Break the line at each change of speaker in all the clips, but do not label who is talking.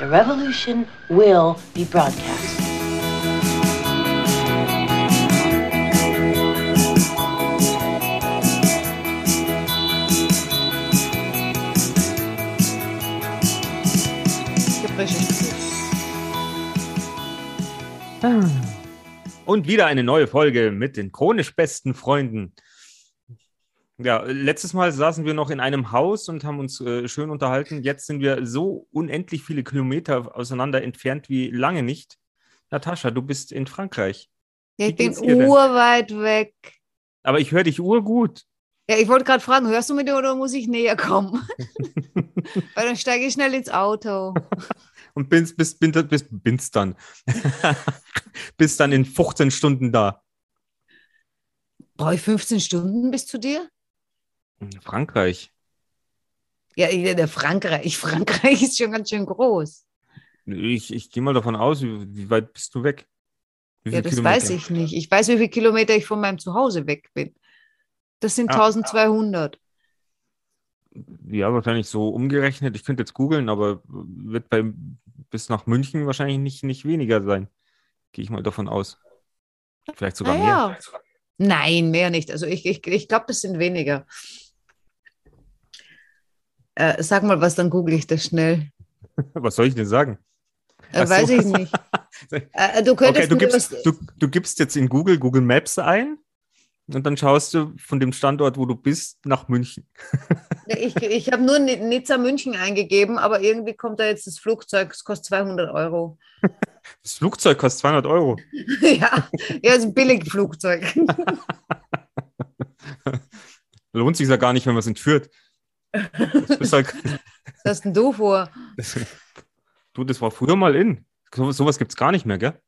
The revolution will be broadcast.
Und wieder eine neue Folge mit den chronisch besten Freunden. Ja, letztes Mal saßen wir noch in einem Haus und haben uns äh, schön unterhalten. Jetzt sind wir so unendlich viele Kilometer auseinander entfernt wie lange nicht. Natascha, du bist in Frankreich.
Ja, ich bin urweit weg.
Aber ich höre dich urgut.
Ja, ich wollte gerade fragen, hörst du mit dir oder muss ich näher kommen? Weil dann steige ich schnell ins Auto.
Und bist, bist, bist, bist, bist dann. bist dann in 15 Stunden da.
Brauche ich 15 Stunden bis zu dir?
Frankreich.
Ja, der Frankreich. Frankreich ist schon ganz schön groß.
Ich, ich gehe mal davon aus, wie, weit bist du weg?
Ja, das
Kilometer?
weiß ich nicht. Ich weiß, wie viele Kilometer ich von meinem Zuhause weg bin. Das sind
Ah.
1200.
Ja, wahrscheinlich so umgerechnet. Ich könnte jetzt googeln, aber wird bei bis nach München wahrscheinlich nicht, nicht weniger sein. Gehe ich mal davon aus. Vielleicht sogar
Naja.
mehr.
Nein, mehr nicht. Also ich, ich, ich glaube, das sind weniger. Äh, sag mal was, dann google ich das schnell.
Was soll ich denn sagen?
Äh,
Ach so.
weiß ich nicht. Äh, du
Okay,
könntest
du
mir
gibst,
was,
du, du gibst jetzt in Google Google Maps ein und dann schaust du von dem Standort, wo du bist, nach München.
Ich, ich habe nur Ni- Nizza München eingegeben, aber irgendwie kommt da jetzt das Flugzeug, es kostet 200 Euro.
Das Flugzeug kostet 200 Euro.
ja, ja, ist ein Billigflugzeug.
Lohnt sich ja gar nicht, wenn man es entführt. Das ist halt,
Was hast denn du vor?
das, du, das war früher mal in. So, sowas gibt es gar nicht mehr, gell?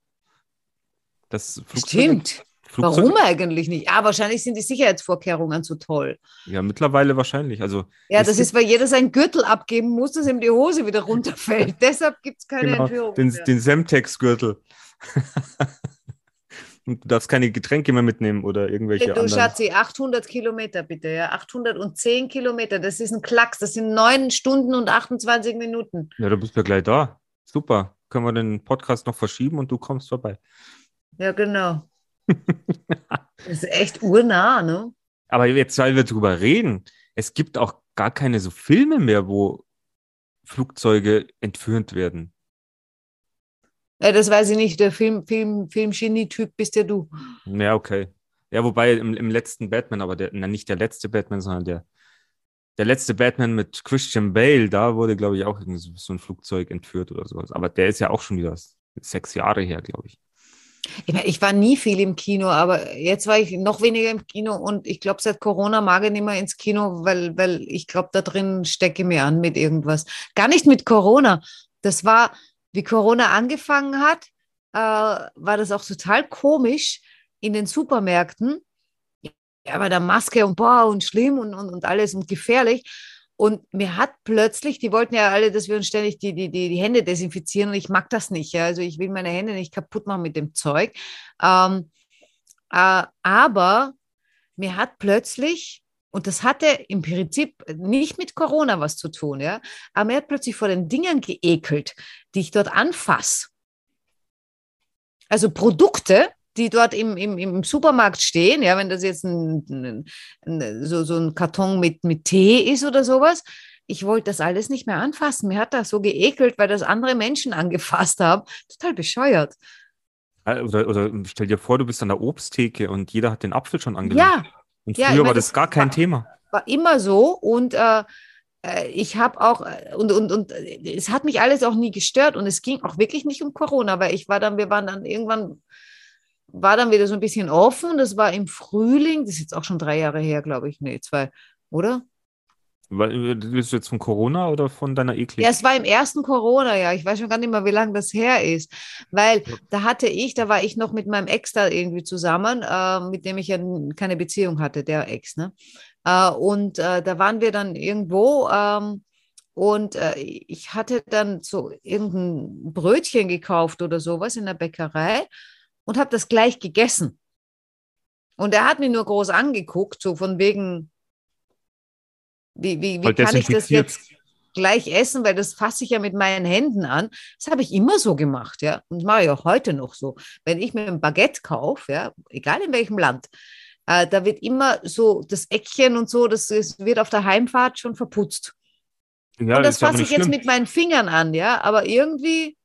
Das Flugzeug,
Stimmt.
Flugzeug,
Warum eigentlich nicht? Ah, wahrscheinlich sind die Sicherheitsvorkehrungen zu toll.
Ja, mittlerweile wahrscheinlich. Also,
Ja, das ist, weil jeder seinen Gürtel abgeben muss, dass ihm die Hose wieder runterfällt. Deshalb gibt es keine
genau,
Entführung.
den,
mehr.
den Semtex-Gürtel. Und du darfst keine Getränke mehr mitnehmen oder irgendwelche
Du
anderen.
Schatzi, 800 Kilometer bitte, ja. 810 Kilometer, das ist ein Klacks, das sind 9 Stunden und 28 Minuten.
Ja, du bist ja gleich da. Super. Können wir den Podcast noch verschieben und du kommst vorbei.
Ja, genau. Das ist echt urnah, ne?
Aber jetzt, weil wir drüber reden, es gibt auch gar keine so Filme mehr, wo Flugzeuge entführt werden.
Ja, das weiß ich nicht. Der Film, Film, Film-Genie-Typ bist ja du.
Ja, okay. Ja, wobei im, im letzten Batman, aber der, na, nicht der letzte Batman, sondern der, der letzte Batman mit Christian Bale, da wurde, glaube ich, auch so ein Flugzeug entführt oder sowas. Aber der ist ja auch schon wieder sechs Jahre her, glaube ich.
Ich, meine, ich war nie viel im Kino, aber jetzt war ich noch weniger im Kino und ich glaube, seit Corona mag ich nicht mehr ins Kino, weil, weil ich glaube, da drin stecke ich mir an mit irgendwas. Gar nicht mit Corona. Das war, wie Corona angefangen hat, äh, war das auch total komisch in den Supermärkten. Ja, bei der Maske und boah und schlimm und, und, und alles und gefährlich. Und mir hat plötzlich, die wollten ja alle, dass wir uns ständig die, die, die, die Hände desinfizieren und ich mag das nicht. Ja? Also ich will meine Hände nicht kaputt machen mit dem Zeug. Ähm, äh, aber mir hat plötzlich, und das hatte im Prinzip nicht mit Corona was zu tun, ja, aber mir hat plötzlich vor den Dingen geekelt, die ich dort anfasse. Also Produkte, die dort im, im, im Supermarkt stehen, ja, wenn das jetzt ein, ein, so, so ein Karton mit, mit Tee ist oder sowas, ich wollte das alles nicht mehr anfassen. Mir hat das so geekelt, weil das andere Menschen angefasst haben. Total bescheuert.
Äh, Oder, oder stell dir vor, du bist an der Obsttheke und jeder hat den Apfel schon angenommen.
Ja,
Und
ja,
früher
ich meine,
war das
das
gar kein
war-
Thema.
war immer so und äh, äh, ich habe auch äh, und, und, und äh, es hat mich alles auch nie gestört und es ging auch wirklich nicht um Corona, weil ich war dann, wir waren dann irgendwann, war dann wieder so ein bisschen offen. Das war im Frühling, das ist jetzt auch schon drei Jahre her, glaube ich. Nee, zwei, oder?
Weil, Bist du jetzt von Corona oder von deiner Eklig?
Ja, es war im ersten Corona-Jahr. Ich weiß schon gar nicht mehr, wie lange das her ist. Weil da hatte ich, da war ich noch mit meinem Ex da irgendwie zusammen, äh, mit dem ich ja keine Beziehung hatte, der Ex, ne? Äh, und äh, da waren wir dann irgendwo ähm, und äh, ich hatte dann so irgendein Brötchen gekauft oder sowas in der Bäckerei und habe das gleich gegessen. Und er hat mich nur groß angeguckt, so von wegen, wie, wie, wie
Voll
kann ich das jetzt gleich essen, weil das fasse ich ja mit meinen Händen an. Das habe ich immer so gemacht, ja. Und mache ich auch heute noch so. Wenn ich mir ein Baguette kaufe, ja, egal in welchem Land, äh, da wird immer so das Eckchen und so, das, das wird auf der Heimfahrt schon verputzt.
Ja,
und das
ist aber
fasse ich jetzt
schlimm.
mit meinen Fingern an, ja. Aber irgendwie,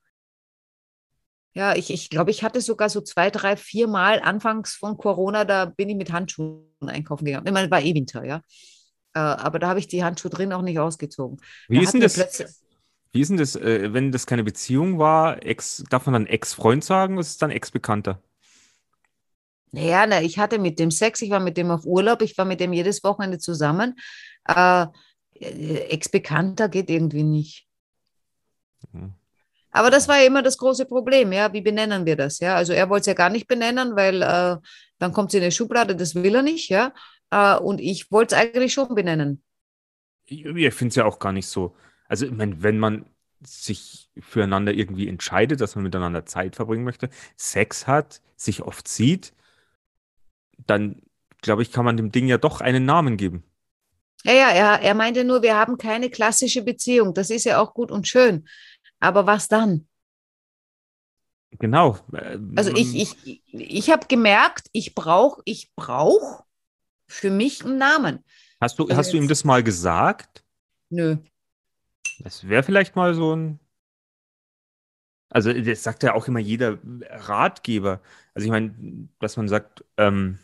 ja, ich, ich glaube, ich hatte sogar so zwei, drei, vier Mal anfangs von Corona, da bin ich mit Handschuhen einkaufen gegangen. Ich meine, war eh Winter, ja. Äh, aber da habe ich die Handschuhe drin auch nicht ausgezogen.
Wie
Da
ist denn das? Wie ist denn das, äh, wenn das keine Beziehung war? Ex, darf man dann Ex-Freund sagen? ist es dann Ex-Bekannter?
Naja, na, ich hatte mit dem Sex, ich war mit dem auf Urlaub, ich war mit dem jedes Wochenende zusammen. Äh, äh, Ex-Bekannter geht irgendwie nicht.
Mhm.
Aber das war ja immer das große Problem, ja. Wie benennen wir das? Ja, also er wollte es ja gar nicht benennen, weil äh, dann kommt es in eine Schublade, das will er nicht, ja. Äh, und ich wollte es eigentlich schon benennen.
Ich, ich finde es ja auch gar nicht so. Also, ich mein, wenn man sich füreinander irgendwie entscheidet, dass man miteinander Zeit verbringen möchte, Sex hat, sich oft sieht, dann glaube ich, kann man dem Ding ja doch einen Namen geben.
Ja, ja, er, er meinte nur, wir haben keine klassische Beziehung. Das ist ja auch gut und schön. Aber was dann?
Genau. Äh,
Also ich, ich, ich habe gemerkt, ich brauche ich brauch für mich einen Namen.
Hast du, hast du ihm
jetzt-
das mal gesagt?
Nö.
Das wäre vielleicht mal so ein. Also, das sagt ja auch immer jeder Ratgeber. Also, ich meine, dass man sagt, ähm,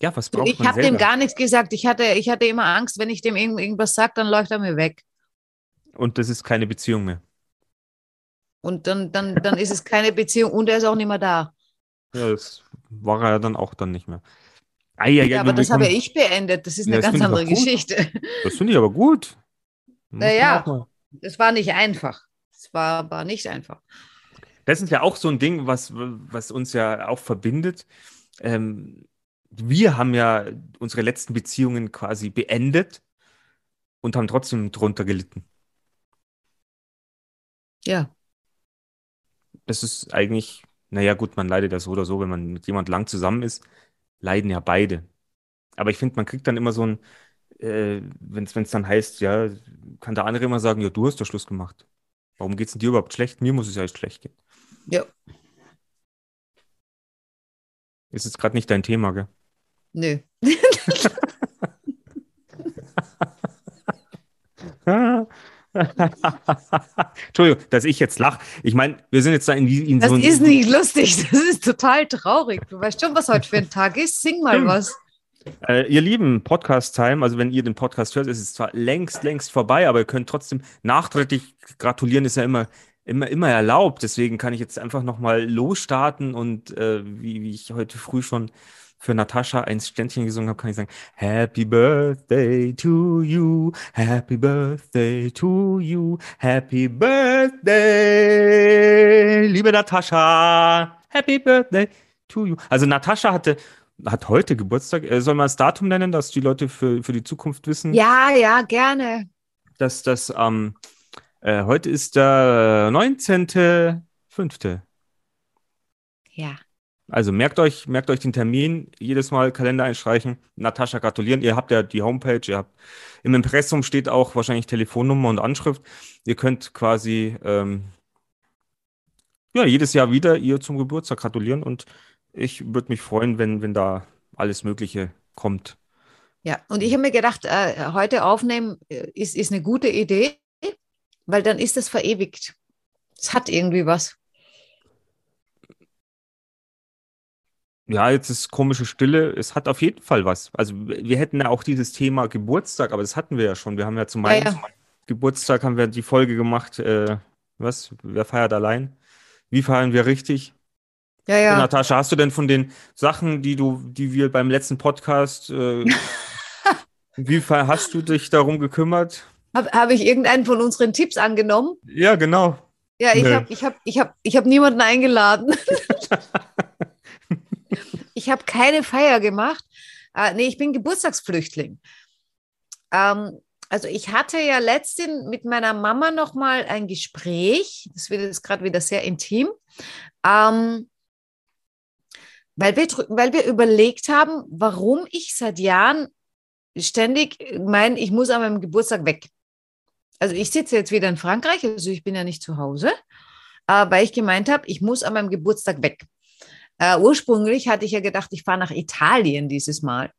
ja, was braucht
Ich
man
habe dem gar nichts gesagt. Ich hatte, ich hatte immer Angst, wenn ich dem irgend, irgendwas sage, dann läuft er mir weg.
Und das ist keine Beziehung mehr.
Und dann, dann, dann ist es keine Beziehung und er ist auch nicht mehr da.
Ja, das war er dann auch dann nicht mehr. Ah, ja,
Ja, aber
wir
das habe ja ich beendet. Das ist
Ja,
eine
das
ganz andere. Geschichte.
Das finde ich aber gut.
Naja. Es war nicht einfach. Es war, war nicht einfach.
Das ist ja auch so ein Ding, was, was uns ja auch verbindet. Ähm, wir haben ja unsere letzten Beziehungen quasi beendet und haben trotzdem drunter gelitten.
Ja.
Das ist eigentlich, naja, gut, man leidet ja so oder so, wenn man mit jemand lang zusammen ist, leiden ja beide. Aber ich finde, man kriegt dann immer so ein, äh, wenn es dann heißt, ja, kann der andere immer sagen, ja, du hast doch Schluss gemacht. Warum geht es denn dir überhaupt schlecht? Mir muss es ja jetzt schlecht gehen.
Ja.
Ist jetzt gerade nicht dein Thema, gell?
Nö.
Entschuldigung, dass ich jetzt lache. Ich meine, wir sind jetzt da in, in
Das
so ein-
ist nicht lustig. Das ist total traurig. Du weißt schon, was heute für ein Tag ist. Sing mal was.
Äh, ihr lieben Podcast-Time, also wenn ihr den Podcast hört, ist es zwar längst, längst vorbei, aber ihr könnt trotzdem nachträglich gratulieren, ist ja immer, immer, immer erlaubt. Deswegen kann ich jetzt einfach nochmal losstarten und äh, wie, wie ich heute früh schon für Natascha ein Ständchen gesungen habe, kann ich sagen, Happy Birthday to you, Happy Birthday to you, Happy Birthday, liebe Natascha, Happy Birthday to you. Also Natascha hatte hat heute Geburtstag. Äh, Soll man das Datum nennen, dass die Leute für, für die Zukunft wissen,
Ja, ja, gerne.
dass das ähm, äh, heute ist der 19.05.
Ja.
Also merkt euch, merkt euch den Termin, jedes Mal Kalender einstreichen, Natascha gratulieren. Ihr habt ja die Homepage, ihr habt im Impressum steht auch wahrscheinlich Telefonnummer und Anschrift. Ihr könnt quasi ähm, ja jedes Jahr wieder ihr zum Geburtstag gratulieren und ich würde mich freuen, wenn, wenn da alles Mögliche kommt.
Ja, und ich habe mir gedacht, äh, heute aufnehmen äh, ist, ist eine gute Idee, weil dann ist das verewigt. Es hat irgendwie was.
Ja, jetzt ist komische Stille. Es hat auf jeden Fall was. Also wir hätten ja auch dieses Thema Geburtstag, aber das hatten wir ja schon. Wir haben ja zu meinem
Ja, ja.
Geburtstag haben wir die Folge gemacht. Äh, was? Wer feiert allein? Wie feiern wir richtig?
Ja, ja.
Natascha, hast du denn von den Sachen, die du, die wir beim letzten Podcast, äh, wie hast du dich darum gekümmert?
Habe hab ich irgendeinen von unseren Tipps angenommen?
Ja, genau.
Ja, ich
Nö.
habe ich hab, ich hab, ich hab niemanden eingeladen. ich habe keine Feier gemacht. Äh, nee, ich bin Geburtstagsflüchtling. Ähm, also ich hatte ja letztens mit meiner Mama noch mal ein Gespräch. Das wird jetzt gerade wieder sehr intim. Ähm, weil, wir, weil wir überlegt haben, warum ich seit Jahren ständig meine, ich muss an meinem Geburtstag weg. also ich sitze jetzt wieder in Frankreich, also ich bin ja nicht zu Hause, äh, weil ich gemeint habe, ich muss an meinem Geburtstag weg. Äh, ursprünglich hatte ich ja gedacht, ich fahre nach Italien dieses Mal.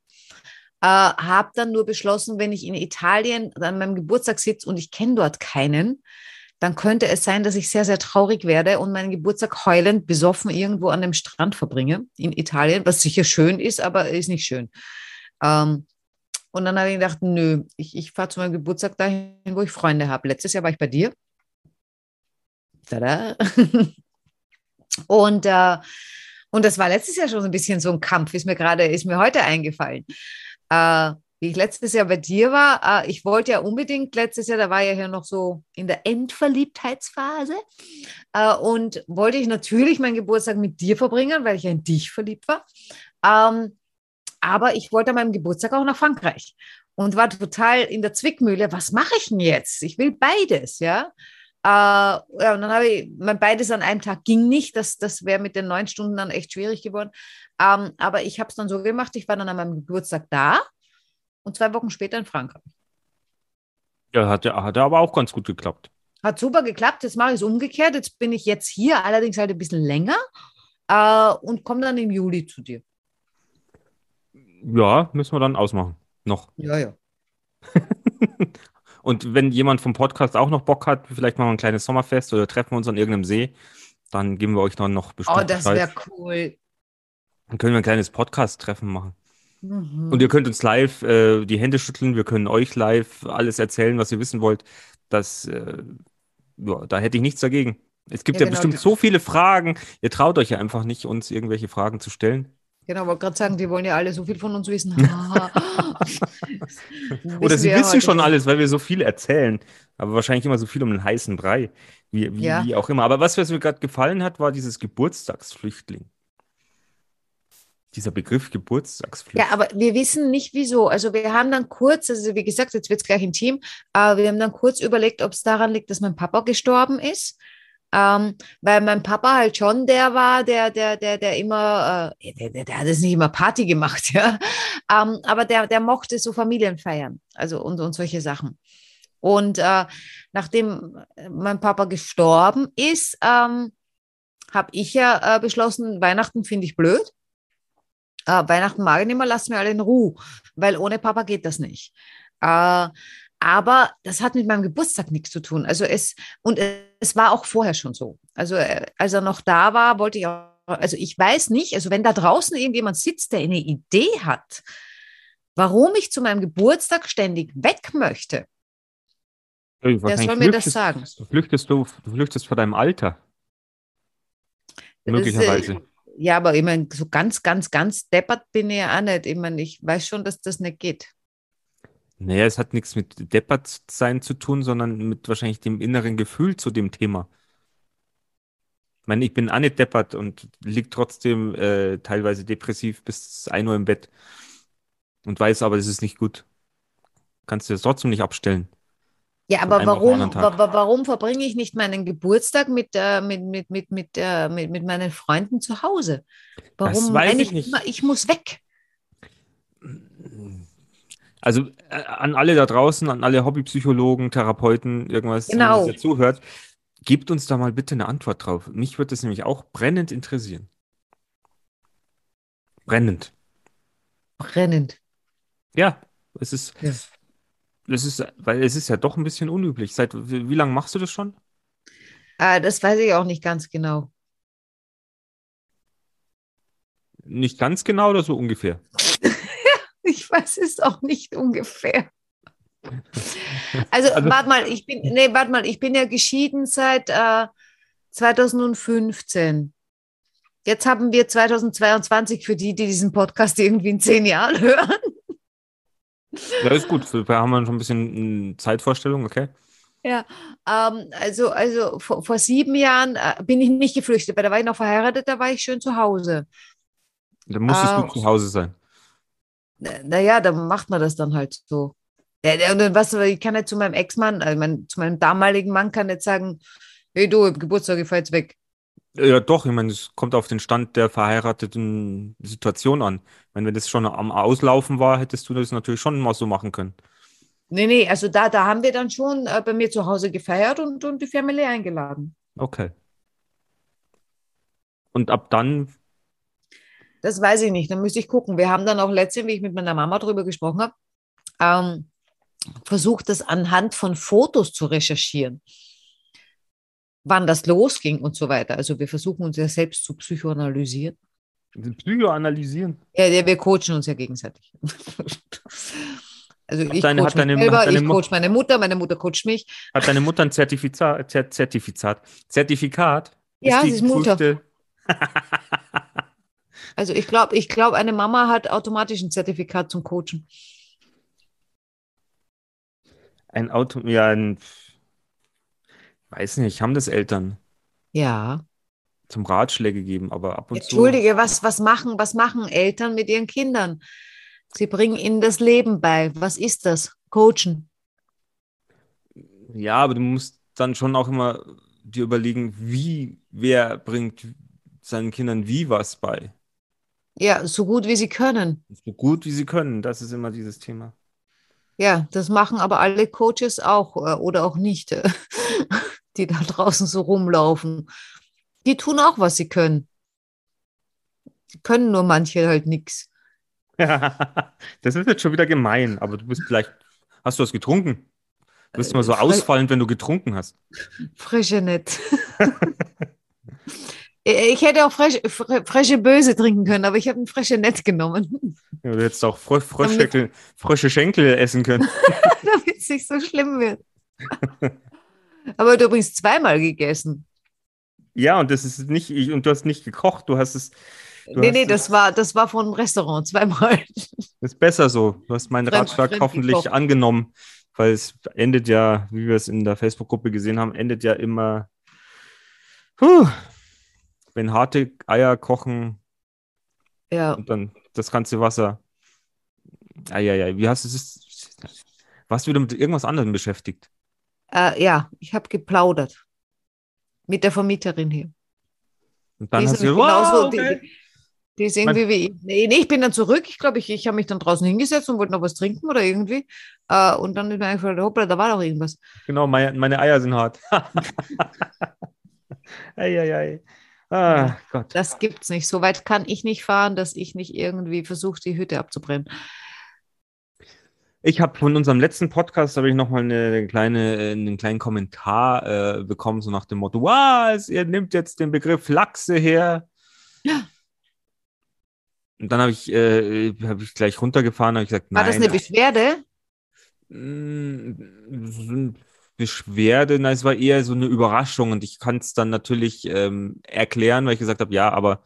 Äh, habe dann nur beschlossen, wenn ich in Italien an meinem Geburtstag sitze und ich kenne dort keinen, dann könnte es sein, dass ich sehr, sehr traurig werde und meinen Geburtstag heulend besoffen irgendwo an dem Strand verbringe in Italien, was sicher schön ist, aber ist nicht schön. Ähm, und dann habe ich gedacht, nö, ich, ich fahre zu meinem Geburtstag dahin, wo ich Freunde habe. Letztes Jahr war ich bei dir. Tada. und, äh, und das war letztes Jahr schon so ein bisschen so ein Kampf, ist mir gerade, ist mir heute eingefallen. Äh, wie ich letztes Jahr bei dir war, äh, ich wollte ja unbedingt letztes Jahr, da war ja hier noch so in der Endverliebtheitsphase äh, und wollte ich natürlich meinen Geburtstag mit dir verbringen, weil ich ja in dich verliebt war. Ähm, aber ich wollte an meinem Geburtstag auch nach Frankreich und war total in der Zwickmühle. Was mache ich denn jetzt? Ich will beides, ja. Äh, ja, und dann habe ich, mein beides an einem Tag ging nicht. Das, das wäre mit den neun Stunden dann echt schwierig geworden. Ähm, aber ich habe es dann so gemacht. Ich war dann an meinem Geburtstag da und zwei Wochen später in Frankreich.
Ja, hat, hat aber auch ganz gut geklappt.
Hat super geklappt. Jetzt mache ich es umgekehrt. Jetzt bin ich jetzt hier, allerdings halt ein bisschen länger äh, und komme dann im Juli zu dir.
Ja, müssen wir dann ausmachen. Noch.
Ja, ja.
Und wenn jemand vom Podcast auch noch Bock hat, vielleicht machen wir ein kleines Sommerfest oder treffen wir uns an irgendeinem See, dann geben wir euch dann noch bestimmt.
Oh, das wäre cool.
Dann können wir ein kleines Podcast-Treffen machen. Mhm. Und ihr könnt uns live äh, die Hände schütteln, wir können euch live alles erzählen, was ihr wissen wollt. Das, äh, ja, da hätte ich nichts dagegen. Es gibt ja, ja genau. bestimmt so viele Fragen. Ihr traut euch ja einfach nicht, uns irgendwelche Fragen zu stellen.
Genau, wollte gerade sagen, die wollen ja alle so viel von uns wissen.
Oder sie wissen schon alles, weil wir so viel erzählen. Aber wahrscheinlich immer so viel um einen heißen Brei. Wie, wie, ja. wie auch immer. Aber was, was mir gerade gefallen hat, war dieses Geburtstagsflüchtling. Dieser Begriff Geburtstagsflüchtling.
Ja, aber wir wissen nicht wieso. Also wir haben dann kurz, also wie gesagt, jetzt wird es gleich intim, aber wir haben dann kurz überlegt, ob es daran liegt, dass mein Papa gestorben ist ähm, weil mein Papa halt schon der war, der, der, der, der immer, äh, der, der, der hat es nicht immer Party gemacht, ja. Ähm, aber der, der mochte so Familienfeiern, also und, und solche Sachen. Und äh, nachdem mein Papa gestorben ist, ähm, habe ich ja äh, beschlossen, Weihnachten finde ich blöd. Äh, Weihnachten mag ich nicht mehr, lass mir alle in Ruhe, weil ohne Papa geht das nicht. Äh, aber das hat mit meinem Geburtstag nichts zu tun. Also es, und es war auch vorher schon so. Also äh, als er noch da war, wollte ich auch, also ich weiß nicht, also wenn da draußen irgendjemand sitzt, der eine Idee hat, warum ich zu meinem Geburtstag ständig weg möchte, der soll mir das sagen.
Du flüchtest, du, du flüchtest vor deinem Alter. Möglicherweise.
Das, ja, aber ich meine, so ganz, ganz, ganz deppert bin ich ja auch nicht. Ich meine, ich weiß schon, dass das nicht geht.
Naja, es hat nichts mit deppert sein zu tun, sondern mit wahrscheinlich dem inneren Gefühl zu dem Thema. Ich meine, ich bin auch nicht deppert und liege trotzdem äh, teilweise depressiv bis 1 Uhr im Bett und weiß aber, es ist nicht gut. Kannst du das trotzdem nicht abstellen.
Ja, aber warum, warum verbringe ich nicht meinen Geburtstag mit, äh, mit, mit, mit, mit, äh, mit, mit meinen Freunden zu Hause? Warum?
weiß ich, ich nicht.
ich muss weg.
Also äh, an alle da draußen, an alle Hobbypsychologen, Therapeuten, irgendwas,
genau.
der zuhört, gebt uns da mal bitte eine Antwort drauf. Mich würde das nämlich auch brennend interessieren. Brennend.
Brennend.
Ja, es ist, ja. es ist, weil es ist ja doch ein bisschen unüblich. Seit wie, wie lange machst du das schon?
Äh, das weiß ich auch nicht ganz genau.
Nicht ganz genau oder so ungefähr?
Ich weiß es auch nicht ungefähr. Also, also warte mal, ich bin, nee, warte mal, ich bin ja geschieden seit äh, 2015. Jetzt haben wir 2022 für die, die diesen Podcast irgendwie in zehn Jahren hören.
Ja, ist gut. Wir haben schon ein bisschen hm, Zeitvorstellung, okay?
Ja, ähm, also, also vor, vor sieben Jahren äh, bin ich nicht geflüchtet, weil da war ich noch verheiratet, da war ich schön zu Hause.
Da musstest ähm, du zu Hause sein
naja, dann macht man das dann halt so. Ja, und was, ich kann nicht zu meinem Ex-Mann, also mein, zu meinem damaligen Mann kann nicht sagen, hey du, Geburtstag, ich fahr jetzt weg.
Ja, doch, ich meine, es kommt auf den Stand der verheirateten Situation an. Ich meine, wenn das schon am Auslaufen war, hättest du das natürlich schon mal so machen können.
Nee, nee, also da, da haben wir dann schon äh, bei mir zu Hause gefeiert und, und die Family eingeladen.
Okay. Und ab dann,
Das weiß ich nicht, dann müsste ich gucken. Wir haben dann auch letztens, wie ich mit meiner Mama darüber gesprochen habe, ähm, versucht, das anhand von Fotos zu recherchieren, wann das losging und so weiter. Also wir versuchen uns ja selbst zu psychoanalysieren.
Psychoanalysieren.
Ja, ja, wir coachen uns ja gegenseitig. Also ich
deine-
coach
hat deine-
selber,
hat deine
ich coach meine Mutter, meine Mutter coacht mich.
Hat deine Mutter ein Zertifikat? Zer Zertifikat? Zertifikat?
Ja,
die
sie ist Mutter. Also ich glaube, ich glaube, eine Mama hat automatisch ein Zertifikat zum Coachen.
Ein Auto, ja, ein, weiß nicht, haben das Eltern
Ja.
zum Ratschläge geben, aber ab und zu.
Entschuldige, was, was, machen, was machen Eltern mit ihren Kindern? Sie bringen ihnen das Leben bei. Was ist das? Coachen.
Ja, aber du musst dann schon auch immer dir überlegen, wie, wer bringt seinen Kindern wie was bei.
Ja, so gut wie sie können.
So gut wie sie können, das ist immer dieses Thema.
Ja, das machen aber alle Coaches auch äh, oder auch nicht, äh, die da draußen so rumlaufen. Die tun auch, was sie können. Können nur manche halt nichts.
Das ist jetzt schon wieder gemein, aber du bist vielleicht, hast du was getrunken? Du bist immer so
Äh,
ausfallend, wenn du getrunken hast.
Frische nett. Ich hätte auch frische, fr- frische Böse trinken können, aber ich habe ein frische nett genommen,
Ja, du hättest auch Frö Fröschschenkel, frische Schenkel essen können.
damit es nicht so schlimm wird. Aber du übrigens zweimal gegessen.
Ja, und das ist nicht, ich, und du hast nicht gekocht, du hast es, Du
nee, nee,
es-
das war, das war von einem Restaurant, zweimal.
das ist besser so. Du hast meinen
Fremd-
Ratschlag
fremd
hoffentlich
gekocht.
angenommen, weil es endet ja, wie wir es in der Facebook-Gruppe gesehen haben, endet ja immer, puh, wenn harte Eier kochen
Ja,
und dann das ganze Wasser. Eieiei, wie hast du es? Warst du wieder mit irgendwas anderem beschäftigt?
äh, ja, ich habe geplaudert mit der Vermieterin hier.
Und dann
die
hast du,
genauso,
wow,
die,
okay.
die, die ist irgendwie wie ich. Nee, nee, ich bin dann zurück. Ich glaube, ich, ich habe mich dann draußen hingesetzt und wollte noch was trinken oder irgendwie. Äh, und dann ist mir eingefallen, hoppla, da war doch irgendwas.
Genau, meine, meine Eier sind hart. Eieiei. Ah, Gott.
Das gibt's nicht. So weit kann ich nicht fahren, dass ich nicht irgendwie versuche, die Hütte abzubrennen.
Ich habe von unserem letzten Podcast habe ich noch mal eine kleine, einen kleinen Kommentar äh, bekommen, so nach dem Motto: Was, ihr nimmt jetzt den Begriff Lachse her.
Ja.
Und dann habe ich, äh, hab ich gleich runtergefahren, habe ich gesagt,
War
nein.
das eine Beschwerde?
Beschwerde, nein, es war eher so eine Überraschung und ich kann es dann natürlich ähm, erklären, weil ich gesagt habe, ja, aber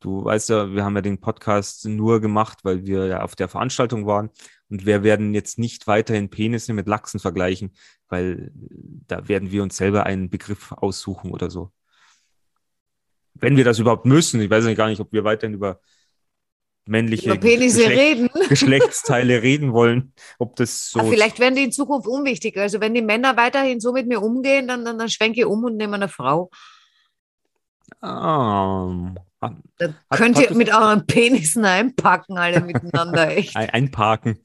du weißt ja, wir haben ja den Podcast nur gemacht, weil wir ja auf der Veranstaltung waren und wir werden jetzt nicht weiterhin Penisse mit Lachsen vergleichen, weil da werden wir uns selber einen Begriff aussuchen oder so. Wenn wir das überhaupt müssen, ich weiß ja gar nicht, ob wir weiterhin über männliche
Über Penisse
Geschlecht-
reden?
Geschlechtsteile reden wollen, ob das so
Ah, vielleicht werden die in Zukunft unwichtig. Also wenn die Männer weiterhin so mit mir umgehen, dann, dann, dann schwenke ich um und nehme eine Frau.
Ähm,
Dann
Hat-
könnt
hat
ihr
das-
mit euren Penissen einpacken, alle miteinander, echt.
ein, einparken.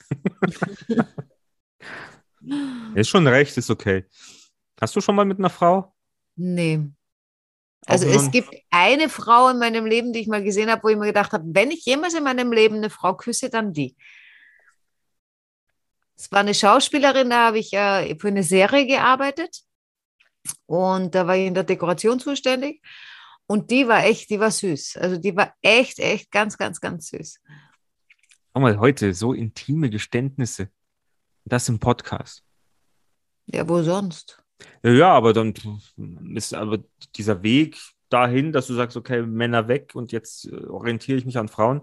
ist schon recht, ist okay. Hast du schon mal mit einer Frau?
Nee. Also es gibt eine Frau in meinem Leben, die ich mal gesehen habe, wo ich mir gedacht habe, wenn ich jemals in meinem Leben eine Frau küsse, dann die. Es war eine Schauspielerin, da habe ich äh, für eine Serie gearbeitet und da war ich in der Dekoration zuständig und die war echt, die war süß. Also die war echt, echt ganz, ganz, ganz süß.
Schau mal, heute so intime Geständnisse. Das im Podcast.
Ja, wo sonst?
Ja, aber dann ist aber dieser Weg dahin, dass du sagst, okay, Männer weg und jetzt äh, orientiere ich mich an Frauen.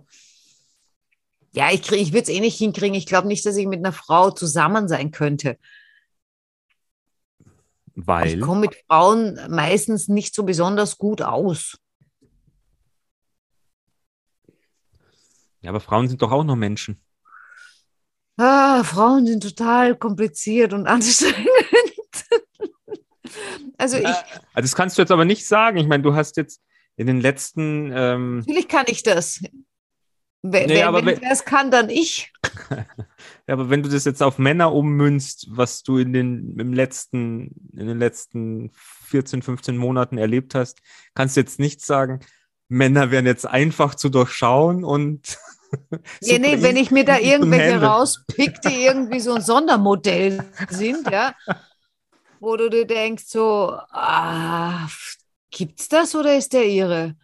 Ja, ich, krieg- ich würde es eh nicht hinkriegen. Ich glaube nicht, dass ich mit einer Frau zusammen sein könnte. Ich
Weil,
komme mit Frauen meistens nicht so besonders gut aus.
ja, aber Frauen sind doch auch noch Menschen.
Ah, Frauen sind total kompliziert und anstrengend. Also ich,
Also das kannst du jetzt aber nicht sagen. Ich meine, du hast jetzt in den letzten, ähm,
natürlich kann ich das. Wer,
Nee, aber
wenn
wenn-
es kann, dann ich.
Ja, aber wenn du das jetzt auf Männer ummünzt, was du in den, im letzten, in den letzten 14, 15 Monaten erlebt hast, kannst du jetzt nicht sagen, Männer wären jetzt einfach zu durchschauen und.
Ja, nee, wenn ich mir da irgendwelche rauspick, die irgendwie so ein Sondermodell sind, ja, wo du dir denkst, so, ah, gibt's das oder ist der ihre?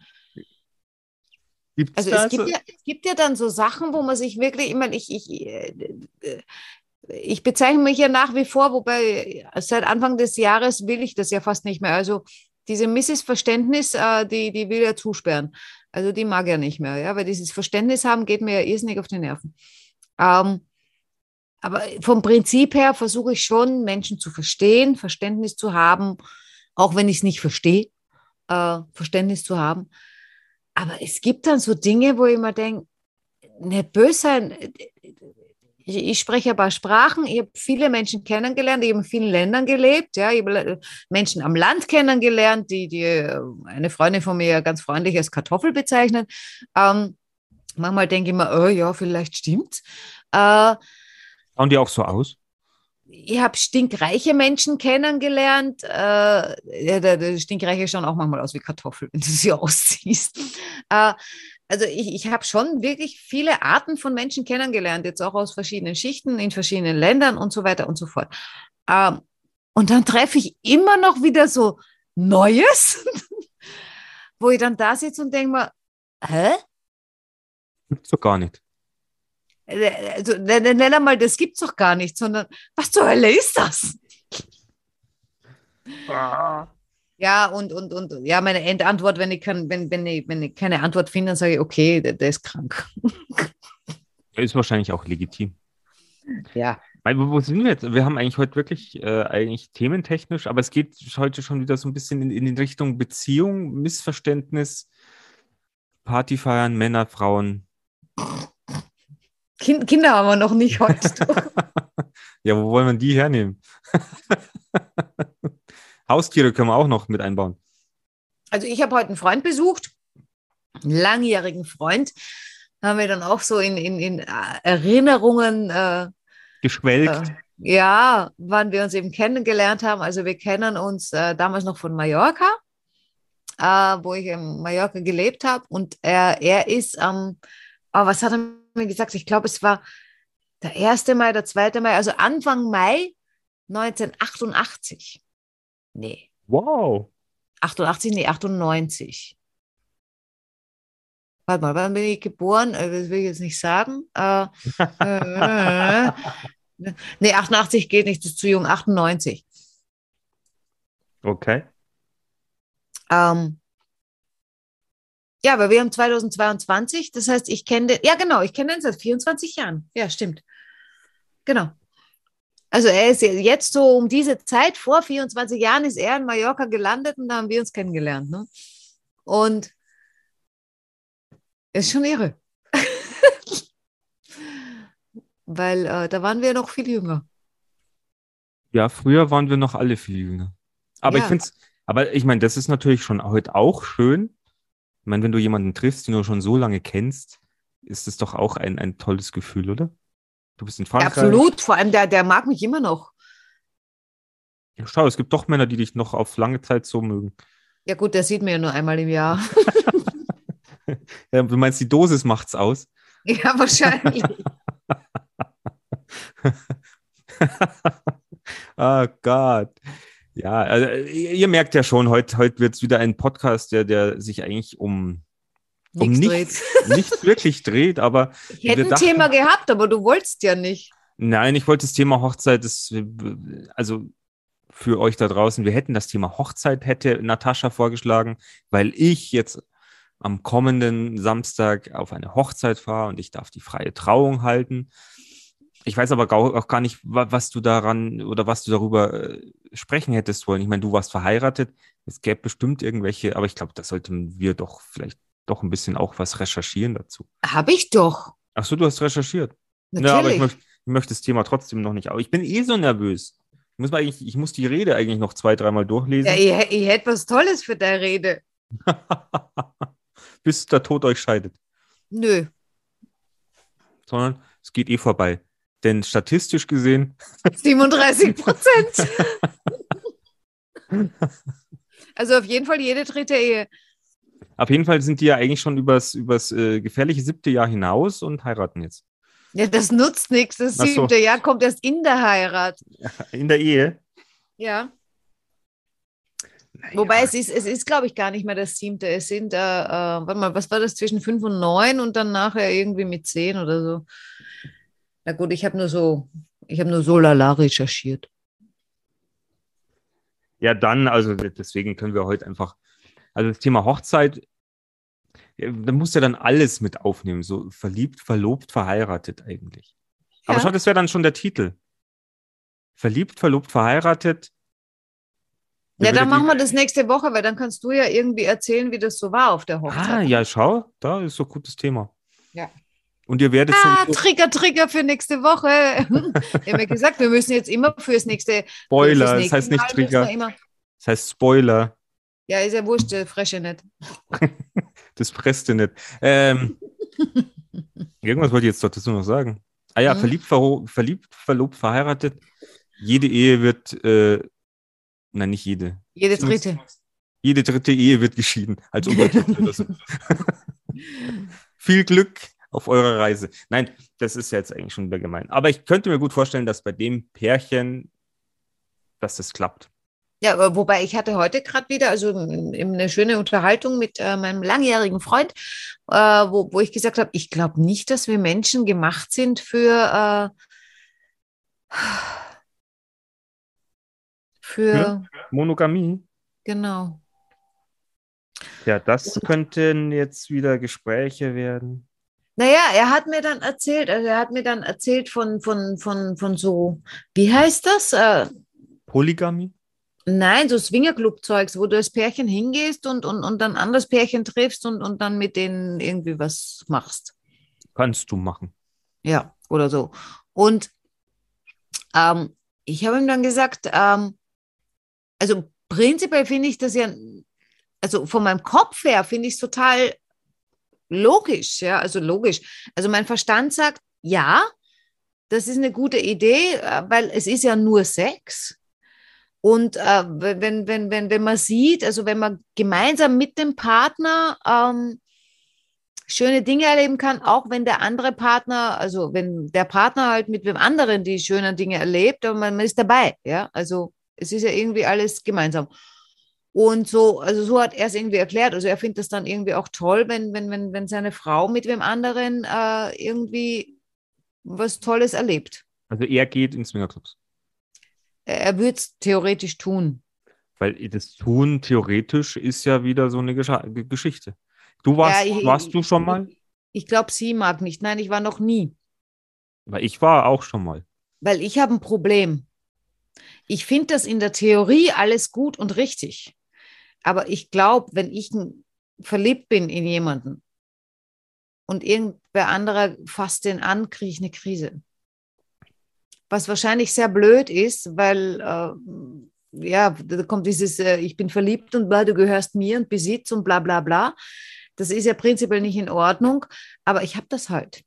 Gibt's
Also es gibt,
so-
ja, es gibt ja dann so Sachen, wo man sich wirklich, ich meine, ich, ich, äh, ich bezeichne mich ja nach wie vor, wobei seit Anfang des Jahres will ich das ja fast nicht mehr. Also diese Missverständnis, äh, die, die will ja zusperren. Also die mag er nicht mehr, ja, weil dieses Verständnis haben geht mir ja irrsinnig auf die Nerven. Ähm, aber vom Prinzip her versuche ich schon, Menschen zu verstehen, Verständnis zu haben, auch wenn ich es nicht verstehe, äh, Verständnis zu haben. Aber es gibt dann so Dinge, wo ich immer denke, nicht böse sein. Ich, ich spreche ein paar Sprachen, ich habe viele Menschen kennengelernt, ich habe in vielen Ländern gelebt, ja, ich habe Menschen am Land kennengelernt, die, die eine Freundin von mir ganz freundlich als Kartoffel bezeichnet. Ähm, manchmal denke ich mir, oh ja, vielleicht stimmt's. Äh,
Schauen die auch so aus?
ich habe stinkreiche Menschen kennengelernt. Äh, ja, der, der Stinkreiche schauen auch manchmal aus wie Kartoffeln, wenn du sie ausziehst. Äh, also ich, ich habe schon wirklich viele Arten von Menschen kennengelernt, jetzt auch aus verschiedenen Schichten, in verschiedenen Ländern und so weiter und so fort. Ähm, und dann treffe ich immer noch wieder so Neues, wo ich dann da sitze und denke mir, hä?
Gibt's doch gar nicht.
Äh, Also, nenn nenn einmal, das gibt's doch gar nicht, sondern was zur Hölle ist das? Ja, und, und, und ja, meine Endantwort, wenn ich, kann, wenn, wenn, ich, wenn ich keine Antwort finde, dann sage ich, okay, der, der ist krank.
Ist wahrscheinlich auch legitim.
Ja.
Weil, wo sind wir jetzt? Wir haben eigentlich heute wirklich äh, eigentlich thementechnisch, aber es geht heute schon wieder so ein bisschen in, in die Richtung Beziehung, Missverständnis, Partyfeiern, Männer, Frauen.
Kind, Kinder haben wir noch nicht heute.
Ja, wo wollen wir die hernehmen? Haustiere können wir auch noch mit einbauen.
Also ich habe heute einen Freund besucht, einen langjährigen Freund. Da haben wir dann auch so in, in, in Erinnerungen, äh,
Geschwelgt.
äh, ja, wann wir uns eben kennengelernt haben. Also wir kennen uns äh, damals noch von Mallorca, äh, wo ich in Mallorca gelebt habe. Und er, er ist am, oh, was hat er mir gesagt? Ich glaube, es war der 1. Mai, der 2. Mai, also Anfang Mai 1988. Nee,
Wow.
88, nee, 98. Warte mal, wann bin ich geboren? Äh, Das will ich jetzt nicht sagen. Äh, äh, nee, 88 geht nicht, das ist zu jung. 98.
Okay.
Ähm, ja, aber wir haben 2022, das heißt, ich kenne den, ja genau, ich kenne den seit 24 Jahren. Ja, stimmt. Genau. Also er ist jetzt so um diese Zeit, vor 24 Jahren ist er in Mallorca gelandet und da haben wir uns kennengelernt. Ne? Und ist schon irre. Weil äh, da waren wir noch viel jünger.
Ja, früher waren wir noch alle viel jünger. Aber ich
Ja.
finde es, aber ich meine, das ist natürlich schon heute auch schön. Ich meine, wenn du jemanden triffst, den du schon so lange kennst, ist es doch auch ein, ein tolles Gefühl, oder? Du bist in
Ja,
Frankreich.
absolut, vor allem der, der mag mich immer noch.
Ja, schau, es gibt doch Männer, die dich noch auf lange Zeit so mögen.
Ja gut, der sieht mir ja nur einmal im Jahr.
Ja, du meinst, die Dosis macht's aus?
ja, wahrscheinlich.
oh Gott. Ja, also, ihr ihr merkt ja schon, heute, heute wird es wieder ein Podcast, der, der sich eigentlich um, um
Nichts
nichts, wirklich dreht, aber
Ich hätte ein
dachten-
Thema gehabt, aber du wolltest ja nicht.
Nein, ich wollte das Thema Hochzeit, das, also für euch da draußen, wir hätten das Thema Hochzeit, hätte Natascha vorgeschlagen, weil ich jetzt am kommenden Samstag auf eine Hochzeit fahre und ich darf die freie Trauung halten. Ich weiß aber auch gar nicht, wa- was du daran oder was du darüber äh, sprechen hättest wollen. Ich meine, du warst verheiratet, es gäbe bestimmt irgendwelche, aber ich glaube, da sollten wir doch vielleicht doch ein bisschen auch was recherchieren dazu.
Habe ich doch.
Ach so, du hast recherchiert.
Natürlich.
Ja, aber ich möchte, ich möchte das Thema trotzdem noch nicht. Aber ich bin eh so nervös. Ich muss, mal eigentlich, ich muss die Rede eigentlich noch zwei, dreimal durchlesen,
ja, ich, ich hätte was Tolles für deine Rede.
bis der Tod euch scheidet.
Nö.
Sondern es geht eh vorbei. Denn statistisch gesehen
37 Prozent. also auf jeden Fall jede dritte Ehe.
Auf jeden Fall sind die ja eigentlich schon übers, übers äh, gefährliche siebte Jahr hinaus und heiraten jetzt.
Ja, das nutzt nichts. Das
so.
siebte Jahr kommt erst in der Heirat.
In der Ehe.
Ja.
Naja.
Wobei es ist, es ist, glaube ich, gar nicht mehr das siebte. Es sind, äh, äh, warte mal, was war das zwischen fünf und neun und dann nachher irgendwie mit zehn oder so. Na gut, ich habe nur so, ich habe nur so lala recherchiert.
Ja, dann, also deswegen können wir heute einfach, also das Thema Hochzeit, ja, da musst du ja dann alles mit aufnehmen, so verliebt, verlobt, verheiratet eigentlich. Aber
Ja.
schau, das wäre dann schon der Titel. Verliebt, verlobt, verheiratet.
Ja, dann machen wir das nächste Woche, weil dann kannst du ja irgendwie erzählen, wie das so war auf der
Ah,
Hochzeit.
ja, schau, da ist so ein gutes Thema.
Ja.
Und ihr werdet
Ah, Trigger, Trigger für nächste Woche. wir haben ja gesagt, wir müssen jetzt immer fürs nächste.
Spoiler,
fürs
das
nächste
heißt nicht
Mal
Trigger, das heißt Spoiler.
ja, ist ja wurscht, der Fresche nicht.
Das presst du nicht. Ähm, irgendwas wollte ich jetzt doch dazu noch sagen. Ah ja,
Mhm.
verliebt, verho- verliebt, verlobt, verheiratet. Jede Ehe wird, äh, nein, nicht jede.
Jede dritte.
Jede dritte Ehe wird geschieden, als Untertitel. Viel Glück auf eurer Reise. Nein, das ist ja jetzt eigentlich schon wieder gemein. Aber ich könnte mir gut vorstellen, dass bei dem Pärchen, dass das klappt.
Ja, wobei ich hatte heute gerade wieder, also eine schöne Unterhaltung mit äh, meinem langjährigen Freund, äh, wo, wo ich gesagt habe, ich glaube nicht, dass wir Menschen gemacht sind für, äh, für,
Ja. Monogamie.
genau.
Ja, das könnten jetzt wieder Gespräche werden.
Naja, er hat mir dann erzählt, also er hat mir dann erzählt von, von, von, von so, wie heißt das? Äh,
Polygamie?
nein, so Swingerclub-Zeugs, wo du als Pärchen hingehst und, und, und dann anderes Pärchen triffst und, und dann mit denen irgendwie was machst.
Kannst du machen.
Ja, oder so. Und ähm, ich habe ihm dann gesagt, ähm, also prinzipiell finde ich das ja, also von meinem Kopf her finde ich es total logisch, ja, also logisch. Also mein Verstand sagt, ja, das ist eine gute Idee, äh, weil es ist ja nur Sex. Und äh, wenn, wenn, wenn, wenn man sieht, also wenn man gemeinsam mit dem Partner ähm, schöne Dinge erleben kann, auch wenn der andere Partner, also wenn der Partner halt mit dem anderen die schönen Dinge erlebt, aber man, man ist dabei, ja. Also es ist ja irgendwie alles gemeinsam. Und so, also so hat er es irgendwie erklärt. Also er findet das dann irgendwie auch toll, wenn, wenn, wenn, wenn seine Frau mit wem anderen äh, irgendwie was Tolles erlebt.
Also er geht in Swingerclubs.
Er, würde es theoretisch tun.
Weil das Tun theoretisch ist ja wieder so eine Gescha G- Geschichte. Du warst,
Ja, ich-
warst du schon mal?
Ich glaube, sie mag nicht. Nein, ich war noch nie.
Weil ich war auch schon mal.
Weil ich habe ein Problem. Ich finde das in der Theorie alles gut und richtig. Aber ich glaube, wenn ich verliebt bin in jemanden und irgendwer anderer fasst den an, kriege ich eine Krise. Was wahrscheinlich sehr blöd ist, weil äh, ja, da kommt dieses, äh, ich bin verliebt und bla, du gehörst mir und Besitz und bla bla bla. Das ist ja prinzipiell nicht in Ordnung, aber ich habe das halt.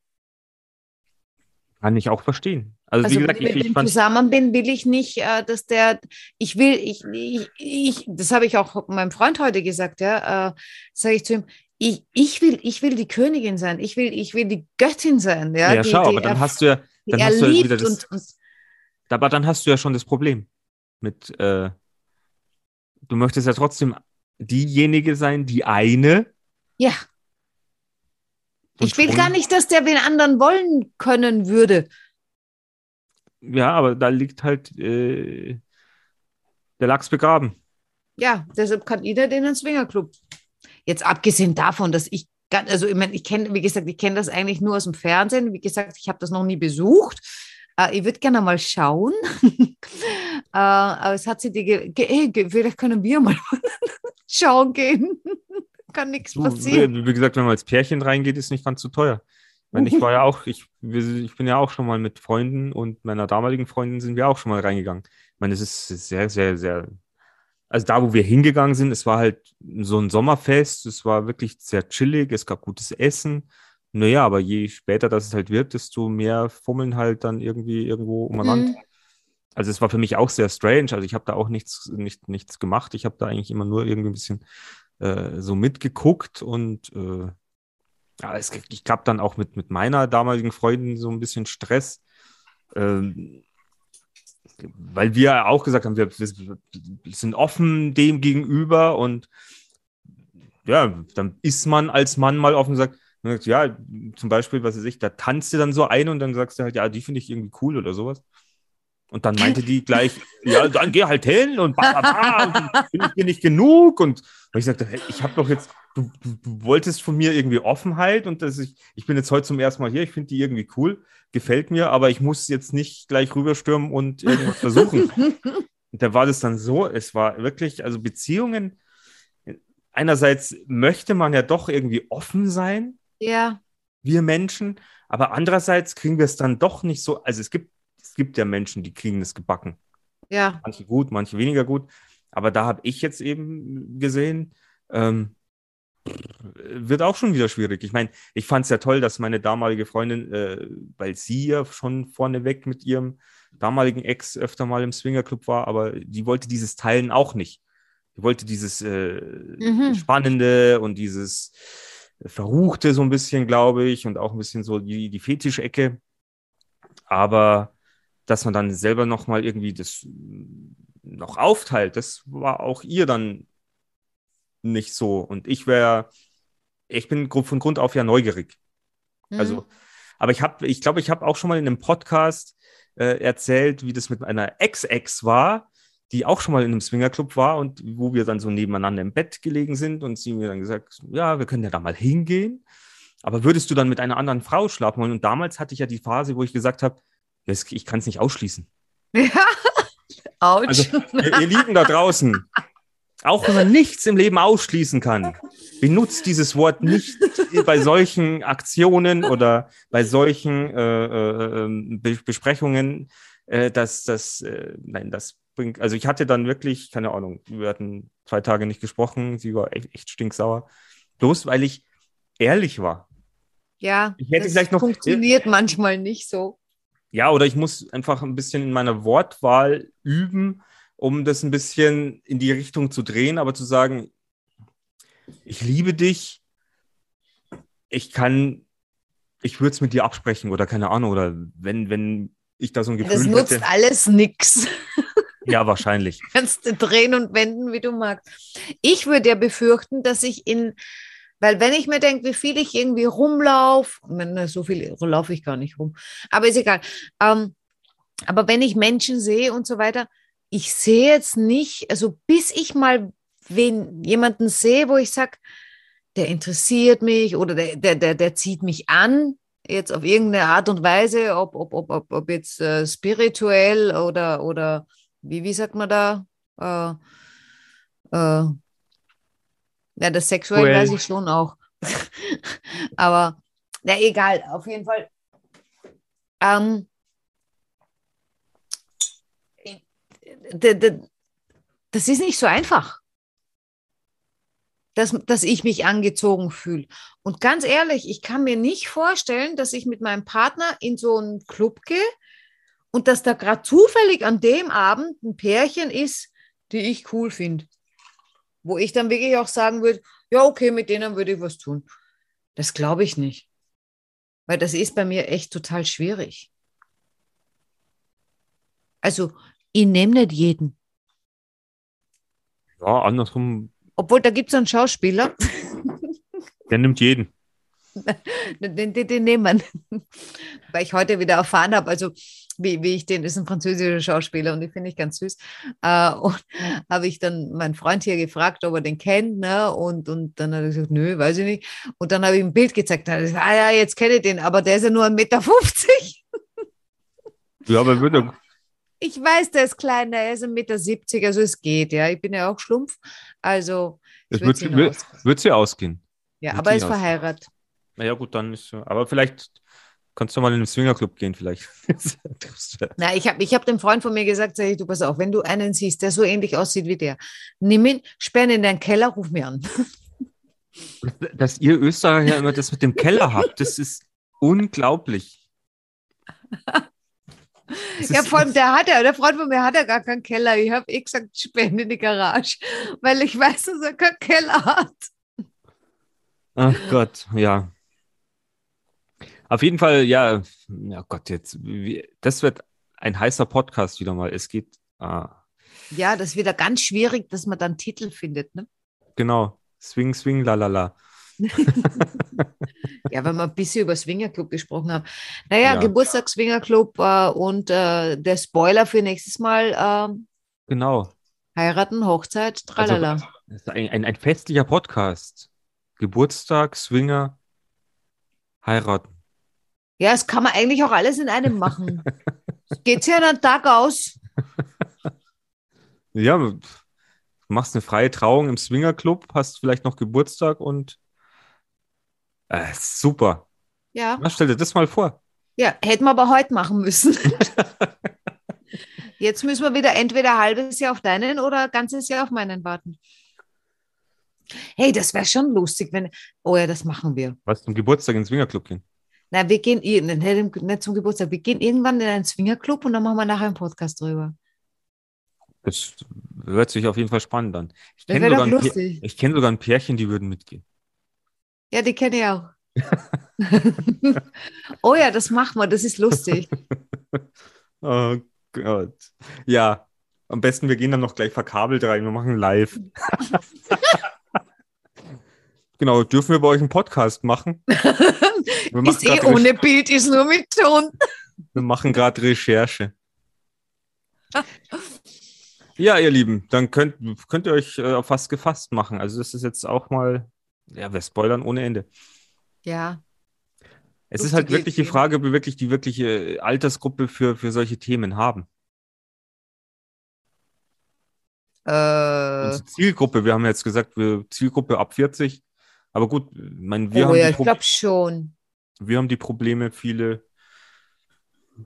Kann ich auch verstehen. Also,
Also
wie gesagt,
wenn
ich,
ich
fand,
zusammen bin, will ich nicht, äh, dass der, ich will, ich, ich, ich das habe ich auch meinem Freund heute gesagt, ja, äh, sage ich zu ihm, ich, ich will, ich will die Königin sein, ich will, ich will die Göttin sein, ja.
ja,
die,
schau,
die
aber dann
er,
hast du ja, dann hast du ja wieder das,
und, und
aber dann hast du ja schon das Problem mit, äh, du möchtest ja trotzdem diejenige sein, die eine.
ja. Ich will gar nicht, dass der den anderen wollen können würde.
Ja, aber da liegt halt äh, der Lachs begraben.
Ja, deshalb kann jeder den in den Swingerclub. Jetzt abgesehen davon, dass ich, also ich meine, ich kenne, wie gesagt, ich kenne das eigentlich nur aus dem Fernsehen. Wie gesagt, ich habe das noch nie besucht. Äh, ich würde gerne mal schauen. äh, aber es hat sie die, ge vielleicht können wir mal schauen gehen. Kann nichts passieren.
wie wie gesagt, wenn man als Pärchen reingeht, ist nicht ganz so teuer. Ich, meine, ich war ja auch, ich, ich bin ja auch schon mal mit Freunden und meiner damaligen Freundin sind wir auch schon mal reingegangen. Ich meine, es ist sehr, sehr, sehr. Also da, wo wir hingegangen sind, es war halt so ein Sommerfest, es war wirklich sehr chillig, es gab gutes Essen, Naja, aber je später das halt wird, desto mehr fummeln halt dann irgendwie irgendwo umeinander.
Mhm.
Also es war für mich auch sehr strange. Also ich habe da auch nichts, nicht, nichts gemacht. Ich habe da eigentlich immer nur irgendwie ein bisschen äh, so mitgeguckt und äh, ja, es, ich gab dann auch mit, mit meiner damaligen Freundin so ein bisschen Stress. Ähm, weil wir auch gesagt haben, wir, wir sind offen dem gegenüber und ja, dann ist man als Mann mal offen und sagt, ja, zum Beispiel, was weiß ich, da tanzt du dann so ein und dann sagst du halt, ja, die finde ich irgendwie cool oder sowas. Und dann meinte die gleich, ja, dann geh halt hin und ba, ba, ba, und bin ich dir nicht genug. Und, und ich sagte, hey, ich habe doch jetzt, du, du, du wolltest von mir irgendwie Offenheit und dass ich, ich bin jetzt heute zum ersten Mal hier, ich finde die irgendwie cool, gefällt mir, aber ich muss jetzt nicht gleich rüberstürmen und irgendwas versuchen. Und da war das dann so, es war wirklich, also Beziehungen, einerseits möchte man ja doch irgendwie offen sein,
Ja,
wir Menschen, aber andererseits kriegen wir es dann doch nicht so, also es gibt, es gibt ja Menschen, die kriegen es gebacken.
ja,
Manche gut, manche weniger gut, aber da habe ich jetzt eben gesehen, ähm, wird auch schon wieder schwierig. Ich meine, ich fand es ja toll, dass meine damalige Freundin, äh, weil sie ja schon vorneweg mit ihrem damaligen Ex öfter mal im Swingerclub war, aber die wollte dieses Teilen auch nicht. Die wollte dieses äh,
Mhm.
Spannende und dieses Verruchte so ein bisschen, glaube ich, und auch ein bisschen so die, die Fetischecke. Aber dass man dann selber nochmal irgendwie das noch aufteilt, das war auch ihr dann nicht so. Und ich wäre, ich bin von Grund auf ja neugierig.
Mhm.
Also, aber ich habe, ich glaube, ich habe auch schon mal in einem Podcast äh, erzählt, wie das mit einer Ex-Ex war, die auch schon mal in einem Swingerclub war und wo wir dann so nebeneinander im Bett gelegen sind und sie mir dann gesagt, ja, wir können ja da mal hingehen. Aber würdest du dann mit einer anderen Frau schlafen wollen? Und damals hatte ich ja die Phase, wo ich gesagt habe, ja, es- ich kann es nicht ausschließen.
Ja. Autsch.
Also, ihr, ihr Lieben da draußen, auch wenn man nichts im Leben ausschließen kann, benutzt dieses Wort nicht bei solchen Aktionen oder bei solchen äh, äh, ähm, Be Besprechungen, äh, dass das, äh, nein, das bringt, also ich hatte dann wirklich, keine Ahnung, wir hatten zwei Tage nicht gesprochen, sie war echt, echt stinksauer, bloß weil ich ehrlich war.
ja,
ich hätte
das
vielleicht noch-
funktioniert manchmal nicht so.
Ja, oder ich muss einfach ein bisschen in meiner Wortwahl üben, um das ein bisschen in die Richtung zu drehen, aber zu sagen, ich liebe dich, ich kann, ich würde es mit dir absprechen oder keine Ahnung, oder wenn, wenn ich da so ein
Das
Gefühl
nutzt
hätte.
alles nichts.
Ja, wahrscheinlich.
Kannst du drehen und wenden, wie du magst. Ich würde ja befürchten, dass ich in, weil wenn ich mir denke, wie viel ich irgendwie rumlaufe, so viel laufe ich gar nicht rum, aber ist egal. Ähm, aber wenn ich Menschen sehe und so weiter, ich sehe jetzt nicht, also bis ich mal wen, jemanden sehe, wo ich sage, der interessiert mich oder der, der, der, der zieht mich an, jetzt auf irgendeine Art und Weise, ob, ob, ob, ob, ob jetzt äh, spirituell oder, oder wie, wie sagt man da? Äh, äh, ja, das sexuell
Well.
weiß ich schon auch. Aber na egal, auf jeden Fall. Ähm, das ist nicht so einfach, dass, dass ich mich angezogen fühle. Und ganz ehrlich, ich kann mir nicht vorstellen, dass ich mit meinem Partner in so einen Club gehe und dass da gerade zufällig an dem Abend ein Pärchen ist, die ich cool finde. Wo ich dann wirklich auch sagen würde, ja, okay, mit denen würde ich was tun. Das glaube ich nicht. Weil das ist bei mir echt total schwierig. Also, ich nehme nicht jeden.
Ja, andersrum,
Obwohl, da gibt es einen Schauspieler,
der nimmt jeden.
den, den, den nehmen wir. Weil ich heute wieder erfahren habe, also wie, wie ich den, ist ein französischer Schauspieler und den finde ich ganz süß. Äh, und habe ich dann meinen Freund hier gefragt, ob er den kennt, ne? Und, und dann hat er gesagt, nö, weiß ich nicht. Und dann habe ich ihm ein Bild gezeigt. Dann hat er gesagt, ah ja, jetzt kenne ich den, aber der ist ja nur 1,50 Meter.
Ja, aber würde,
Ich weiß, der ist klein, der ist 1,70 Meter, also es geht, ja. Ich bin ja auch Schlumpf. Also,
es
ich
wird, sie ausgehen.
ja,
wird
aber er ist
ihn aus-
verheiratet.
Naja, gut, dann ist, aber vielleicht kannst du mal in den Swingerclub gehen, vielleicht.
Na, ich habe ich hab dem Freund von mir gesagt, sag ich, du pass auf, wenn du einen siehst, der so ähnlich aussieht wie der, nimm ihn, sperr ihn in deinen Keller, ruf mir an.
Dass ihr Österreicher immer das mit dem Keller habt, das ist unglaublich. Das
Ja, vor allem, der hat ja, der Freund von mir hat ja gar keinen Keller. Ich habe eh gesagt, spende in die Garage, weil ich weiß, dass er keinen Keller hat.
Ach Gott, ja. Auf jeden Fall, ja, ja Gott, jetzt, das wird ein heißer Podcast wieder mal. Es geht, ah,
Ja, das ist wieder ganz schwierig, dass man dann Titel findet. Ne?
genau, Swing, Swing, la la la.
Ja, wenn wir ein bisschen über Swingerclub gesprochen haben. Naja,
Ja.
Geburtstag Swingerclub äh, und äh, der Spoiler für nächstes Mal äh,
Genau.
heiraten, Hochzeit, tralala.
Also, das ist ein, ein, ein festlicher Podcast. Geburtstag, Swinger, heiraten.
Ja, das kann man eigentlich auch alles in einem machen. Geht sich ja einen Tag aus.
Ja, du machst eine freie Trauung im Swingerclub, hast vielleicht noch Geburtstag und äh, super.
Ja.
Na, stell dir das mal vor.
ja, hätten wir aber heute machen müssen. Jetzt müssen wir wieder entweder ein halbes Jahr auf deinen oder ein ganzes Jahr auf meinen warten. Hey, das wäre schon lustig, wenn. Oh ja, das machen wir.
Was zum Geburtstag in den Swingerclub gehen.
Na, wir gehen ir- nicht, nicht zum Geburtstag, wir gehen irgendwann in einen Swingerclub und dann machen wir nachher einen Podcast drüber.
Das hört sich auf jeden Fall spannend an. Ich kenne sogar, ein ich kenn sogar ein Pärchen, die würden mitgehen.
Ja, die kenne ich auch. oh ja, das machen wir, das ist lustig.
Oh Gott. Ja, am besten wir gehen dann noch gleich verkabelt rein. Wir machen live. genau, dürfen wir bei euch einen Podcast machen? Machen
ist eh
Recher-
ohne Bild, ist nur mit Ton.
Wir machen gerade Recherche. Ja, ihr Lieben, dann könnt, könnt ihr euch äh, was gefasst machen. Also das ist jetzt auch mal, ja, wir spoilern ohne Ende.
Ja,
Es ist halt wirklich die. Frage, ob wir wirklich die wirkliche Altersgruppe für, für solche Themen haben.
äh,
Zielgruppe, wir haben jetzt gesagt, wir Zielgruppe ab 40. Aber gut, ich meine, wir,
oh
haben
ja,
die
ich glaube schon.
wir haben die Probleme, viele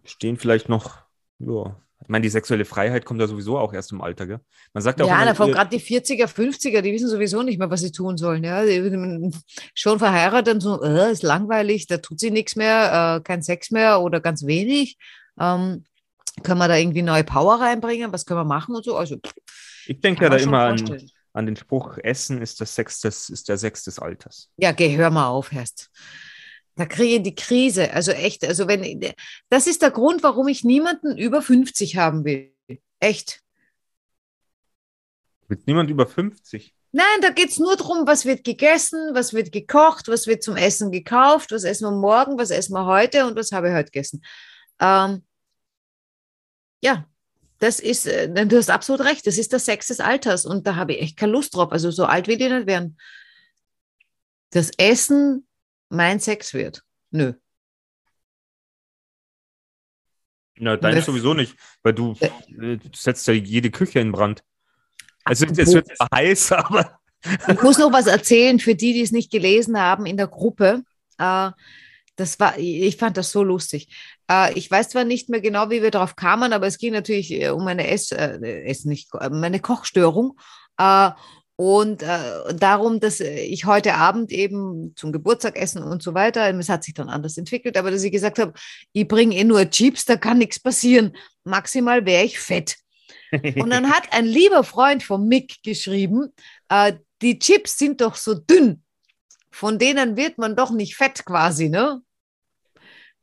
stehen vielleicht noch, ja. Ich meine, die sexuelle Freiheit kommt ja sowieso auch erst im Alter, gell? Man sagt auch
Ja, davon gerade die 40er, 50er, die wissen sowieso nicht mehr, was sie tun sollen. Ja, schon verheiratet und so, äh, ist langweilig, da tut sie nichts mehr, äh, kein Sex mehr oder ganz wenig. Ähm, können wir da irgendwie neue Power reinbringen? Was können wir machen und so? Also,
ich denke ja da immer an. An den Spruch, Essen ist das Sex des, ist der Sex des Alters.
Ja, geh, hör mal auf, Herst. Da kriege ich die Krise. Also echt, also wenn, das ist der Grund, warum ich niemanden über 50 haben will. Echt.
Wird niemand über 50?
Nein, da geht es nur darum, was wird gegessen, was wird gekocht, was wird zum Essen gekauft, was essen wir morgen, was essen wir heute und was habe ich heute gegessen. Ähm, ja, das ist, äh, du hast absolut recht, das ist der Sex des Alters und da habe ich echt keine Lust drauf. Also so alt will ich nicht werden. Das Essen mein Sex wird. Nö.
Na, dein
Das-
sowieso nicht, weil du,
Äh.
äh, du setzt ja jede Küche in Brand. Also es wird zwar heiß, aber
Ich muss noch was erzählen für die, die es nicht gelesen haben in der Gruppe. Äh, das war, ich fand das so lustig. Äh, ich weiß zwar nicht mehr genau, wie wir darauf kamen, aber es ging natürlich äh, um eine Ess, äh, Ess nicht, äh, meine Kochstörung. Äh, und äh, darum, dass ich heute Abend eben zum Geburtstag essen und so weiter, es hat sich dann anders entwickelt, aber dass ich gesagt habe, ich bringe eh nur Chips, da kann nichts passieren. Maximal wäre ich fett. Und dann hat ein lieber Freund von Mick geschrieben, die Chips sind doch so dünn. Von denen wird man doch nicht fett quasi, ne?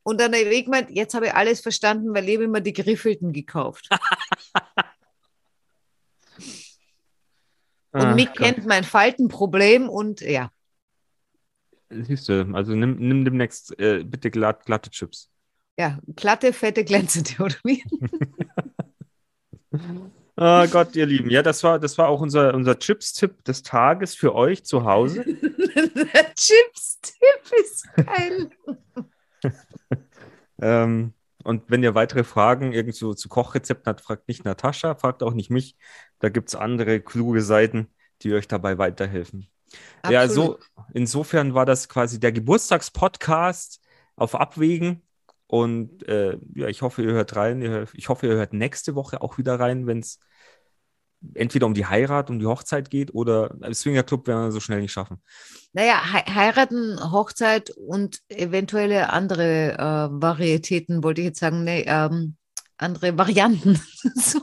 Und dann habe ich gemeint, jetzt habe ich alles verstanden, weil ich habe immer die geriffelten gekauft. Und
Ah,
Mick
Gott.
kennt mein Faltenproblem und ja,
Siehst du, also nimm, nimm demnächst äh, bitte glatt, glatte Chips.
ja, glatte, fette, glänzende, oder wie?
Ah Gott, ihr Lieben. Ja, das war, das war auch unser, unser Chips-Tipp des Tages für euch zu Hause.
Der Chips-Tipp ist geil.
Ähm, und wenn ihr weitere Fragen irgendwo zu Kochrezepten habt, fragt nicht Natascha, fragt auch nicht mich. Da gibt es andere kluge Seiten, die euch dabei weiterhelfen. Ja,
Absolut.
so, insofern war das quasi der Geburtstagspodcast auf Abwägen. Und äh, ja, ich hoffe, ihr hört rein. Ich hoffe, ihr hört nächste Woche auch wieder rein, wenn es entweder um die Heirat, um die Hochzeit geht oder Swingerclub werden wir so schnell nicht schaffen.
Naja, he heiraten, Hochzeit und eventuelle andere äh, Varietäten, wollte ich jetzt sagen, nee, ähm, andere Varianten. so.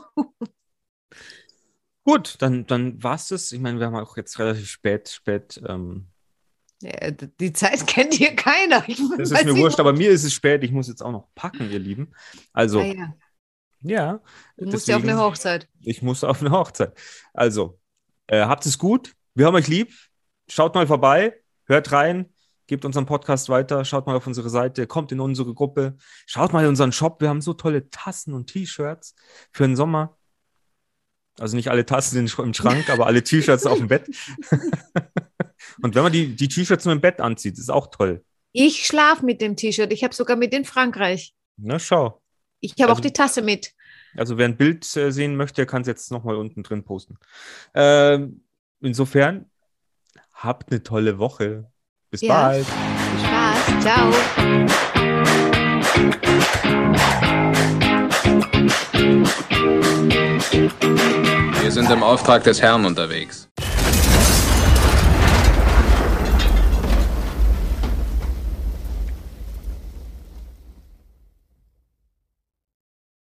Gut, dann, dann war es das. Ich meine, wir haben auch jetzt relativ spät, spät. Ähm,
ja, die Zeit kennt hier keiner. Ich
das ist mir wurscht, aber mir ist es spät. Ich muss jetzt auch noch packen, ihr Lieben. Also,
Ah, ja.
Ja.
Du musst ja auf eine
deswegen-
Hochzeit.
Ich muss auf eine Hochzeit. Also, äh, habt es gut. Wir haben euch lieb. Schaut mal vorbei, hört rein, gebt unseren Podcast weiter, schaut mal auf unsere Seite, kommt in unsere Gruppe, schaut mal in unseren Shop. Wir haben so tolle Tassen und T-Shirts für den Sommer. Also nicht alle Tassen im Schrank, aber alle T-Shirts auf dem Bett. und wenn man die, die T-Shirts nur im Bett anzieht, ist auch toll.
Ich schlafe mit dem T-Shirt. Ich habe sogar mit in Frankreich.
Na, schau.
Ich habe auch
Also-
die Tasse mit.
Also wer ein Bild äh, sehen möchte, kann es jetzt nochmal unten drin posten. Ähm, insofern, habt eine tolle Woche. Bis
Ja.
bald.
Viel Spaß. Ciao.
Wir sind im Auftrag des Herrn unterwegs.